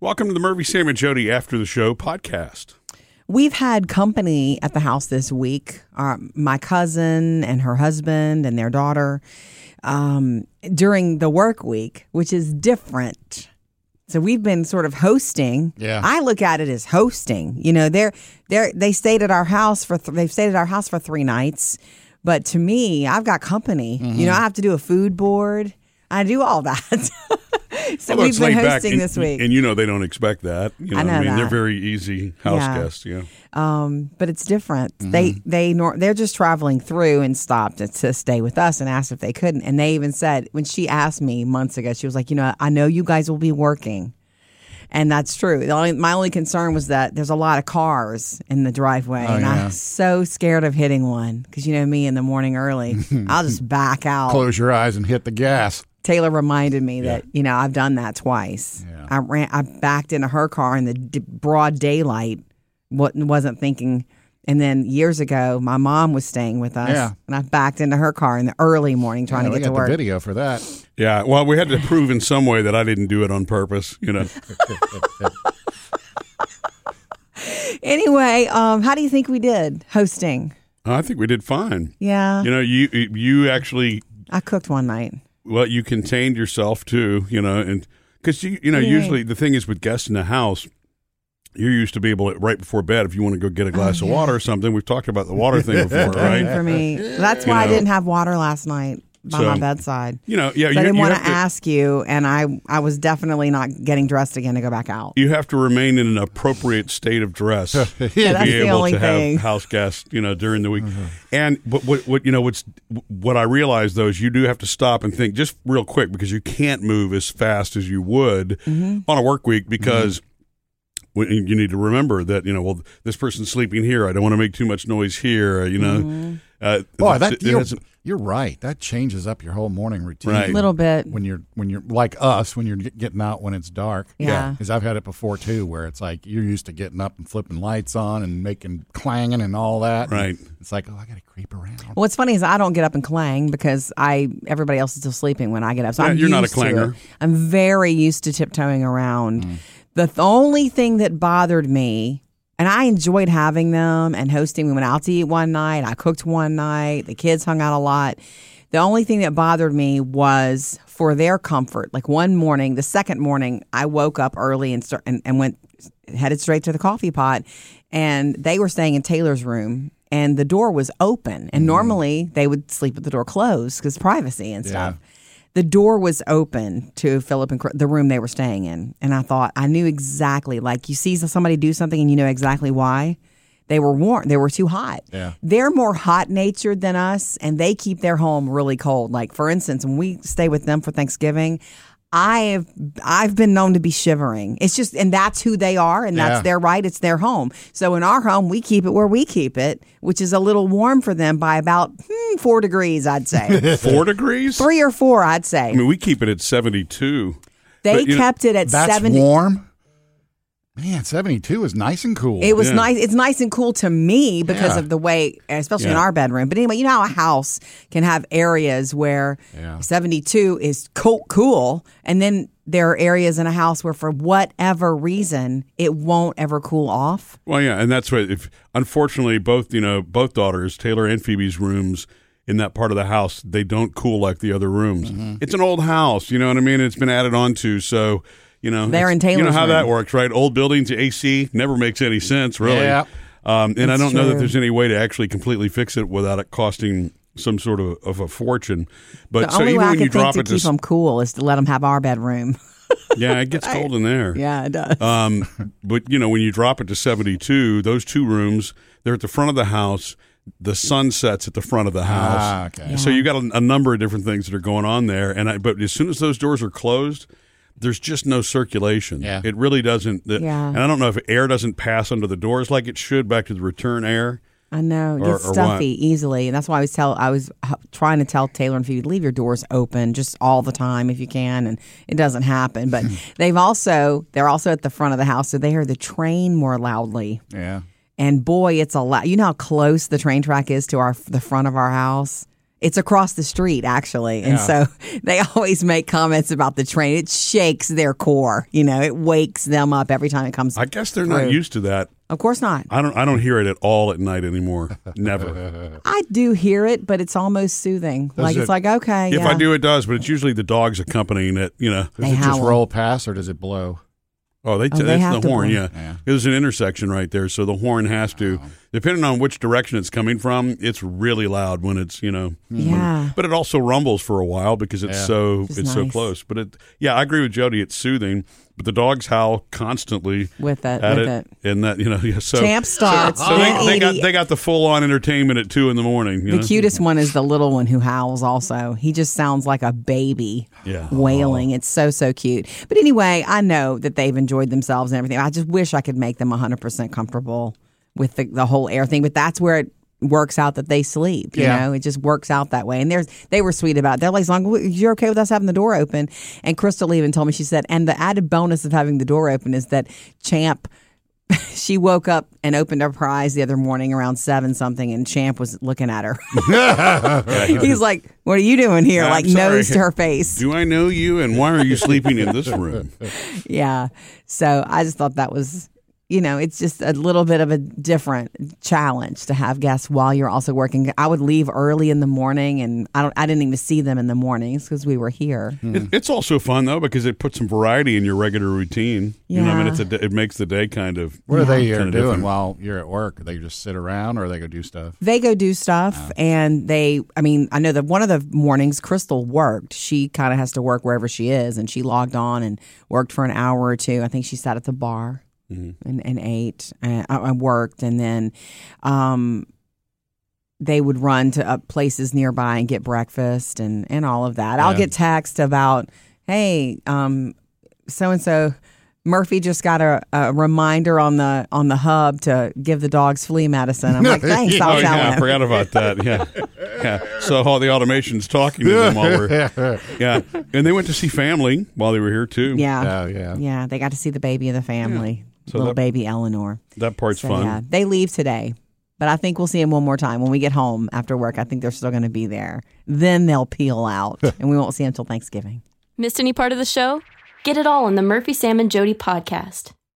Welcome to the Murphy, Sam, and Jody After the Show podcast. We've had company at the house this week. Uh, my cousin and her husband and their daughter um, during the work week, which is different. So we've been sort of hosting. Yeah. I look at it as hosting. You know, they're they're they stayed at our house for th- they've stayed at our house for three nights. But to me, I've got company. You know, I have to do a food board. I do all that. so Although we've been hosting and- this week. and you know they don't expect that. You know, I know mean, they're very easy house Yeah. guests. Yeah, Um, but it's different. They they nor- they're just traveling through and stopped to, to stay with us and asked if they couldn't. And they even said when she asked me months ago, she was like, you know, I know you guys will be working, and that's true. The only, my only concern was that there's a lot of cars in the driveway, and yeah. I'm so scared of hitting one because you know me in the morning early, I'll just back out. Close your eyes and hit the gas. Taylor reminded me that you know I've done that twice. Yeah. I ran, I backed into her car in the d- broad daylight, wa- wasn't thinking. And then years ago, my mom was staying with us, Yeah. and I backed into her car in the early morning trying Yeah, to we get to work. the video for that. yeah. Well, we had to prove in some way that I didn't do it on purpose. You know, Anyway, um, how do you think we did hosting? I think we did fine. Yeah, You know, you you actually I cooked one night. Well, you contained yourself too. You know, and because you you know you usually the thing is with guests in the house. You're used to be able to right before bed if you want to go get a oh, glass of water or something. We've talked about the water thing before, right? for me. That's why I know. didn't have water last night by So, my bedside. You know, yeah. So you, I didn't want to ask you, and I I was definitely not getting dressed again to go back out. you have to remain in an appropriate state of dress Yeah, to be able to thing. have house guests, you know, during the week. And but what what you know what's what I realize though is you do have to stop and think just real quick because you can't move as fast as you would Mm-hmm. on a work week because. when- You need to remember that you know. Well, this person's sleeping here. I don't want to make too much noise here. You know, Mm-hmm. Uh, Boy, that it you're, hasn't- you're right. That changes up your whole morning routine. Right. A little bit. When you're when you're like us, when you're getting out when it's dark. Yeah. Because I've had it before too, where it's like you're used to getting up and flipping lights on and making clanging and all that. Right. It's like, oh, I got to creep around. What's funny is I don't get up and clang because I everybody else is still sleeping when I get up. So Yeah, I'm you're not a used to clanger. I'm very used to tiptoeing around. Mm. The th- only thing that bothered me, and I enjoyed having them and hosting. We went out to eat one night. I cooked one night. The kids hung out a lot. The only thing that bothered me was for their comfort. Like one morning, the second morning, I woke up early and start, and, and went headed straight to the coffee pot, and they were staying in Taylor's room. And the door was open, and mm-hmm. normally they would sleep with the door closed because privacy and stuff the door was open to Philip and the room they were staying in, and I thought I knew exactly. Like you see somebody do something, and you know exactly why. They were warm. They were too hot. Yeah. They're more hot natured than us, and they keep their home really cold. Like for instance, when we stay with them for Thanksgiving, I've I've been known to be shivering. It's just, and that's who they are, and that's Yeah. their right. It's their home. So in our home, we keep it where we keep it, which is a little warm for them by about hmm, four degrees, I'd say, four degrees. three or four, I'd say. I mean, we keep it at seventy-two. They But, you know, kept it at That's 70. warm. Man, 72 is nice and cool. It was Yeah. nice. It's nice and cool to me because Yeah. of the way, especially in our bedroom. But anyway, you know how a house can have areas where Yeah. 72 is cool, cool, and then there are areas in a house where, for whatever reason, it won't ever cool off. Well, yeah, and that's what. If unfortunately, both you know, both daughters, Taylor and Phoebe's rooms in that part of the house, they don't cool like the other rooms. Mm-hmm. It's an old house, you know what I mean. It's been added on to, so you know, They're it's- in You know Taylor's how that works, right? Old buildings, AC never makes any sense, really. Yeah. Um, and I don't know that there's any way to actually completely fix it without it costing some sort of, of a fortune. But The so only even way I when can you think drop to it keep to, them cool is to let them have our bedroom. yeah, it gets cold in there. yeah, it does. Um, but you know, when you drop it to seventy-two, those two rooms they're at the front of the house. The sun sets at the front of the house. Ah, okay. So you've got a, a number of different things that are going on there. And I, but as soon as those doors are closed, there's just no circulation. Yeah. It really doesn't. the- Yeah. And I don't know if air doesn't pass under the doors like it should back to the return air. I know it Or- gets or what? stuffy easily, and that's why I was tell I was uh, trying to tell Taylor and Phoebe leave your doors open just all the time if you can, and it doesn't happen. But hmm. they've also they're also at the front of the house, so they hear the train more loudly. Yeah. And boy, it's a lot. You know how close the train track is to our the front of our house. It's across the street, actually. And Yeah. so they always make comments about the train. It shakes their core. You know, it wakes them up every time it comes. I guess they're not used to that. of course not. I don't. I don't hear it at all at night anymore. Never. I do hear it, but it's almost soothing. like it- it's like okay, If yeah. I do, it does. But it's usually the dogs accompanying it. You know. Does They it just roll past or does it blow? Oh, they. Oh, they that's have the to horn. blow. Yeah. Yeah. There's an intersection right there, so the horn has to. Depending on which direction it's coming from, it's really loud when it's you know. yeah. But it also rumbles for a while because it's Yeah. so Which is it's so close. But it, yeah, I agree with Jody. It's soothing, but the dogs howl constantly With it, at with it, it. and that you know, yeah, so Champ starts. So they, they got they got the full on entertainment at two in the morning. you the know? cutest one is the little one who howls. Also, he just sounds like a baby. Yeah. wailing. It's so so cute. But anyway, I know that they've enjoyed themselves and everything. I just wish I could make them 100% comfortable with the, the whole air thing. But that's where it works out that they sleep. You Yeah. know, it just works out that way. And there's they were sweet about it. They're like, as long as you're okay with us having the door open. And Crystal even told me she said, and the added bonus of having the door open is that Champ. She woke up and opened up her eyes the other morning around seven something, and Champ was looking at her. He's like, "What are you doing here?" I'm like sorry. nose to her face. Do I know you? And why are you sleeping in this room? Yeah. So I just thought that was, you know, it's just a little bit of a different challenge to have guests while you're also working. I would leave early in the morning, and I don't, I didn't even see them in the mornings because we were here. Hmm. It, it's also fun though because it puts some variety in your regular routine. You know, what I mean, it's a, d- it makes the day kind of. What are they here doing different. while you're at work? They just sit around or they go do stuff? They go do stuff, oh. and they, I mean, I know that one of the mornings Crystal worked. She kind of has to work wherever she is, and she logged on and worked for an hour or two. I think she sat at the bar and, and ate. And I, I worked, and then um, they would run to uh, places nearby and get breakfast and, and all of that. I'll get text about, hey, um, so and so. Murphy just got a, a reminder on the on the hub to give the dogs flea medicine. I'm like, thanks, I'll oh tell yeah, I forgot about that. Yeah, yeah. So all the automation's talking to them while we're yeah, and they went to see family while they were here too. Yeah. Oh, yeah. Yeah, they got to see the baby of the family, So little that- baby Eleanor. that part's So, fun. yeah, they leave today, but I think we'll see them one more time when we get home after work. I think they're still going to be there. Then they'll peel out, and we won't see them until Thanksgiving. Missed any part of the show? Get it all on the Murphy, Sam, and Jody podcast.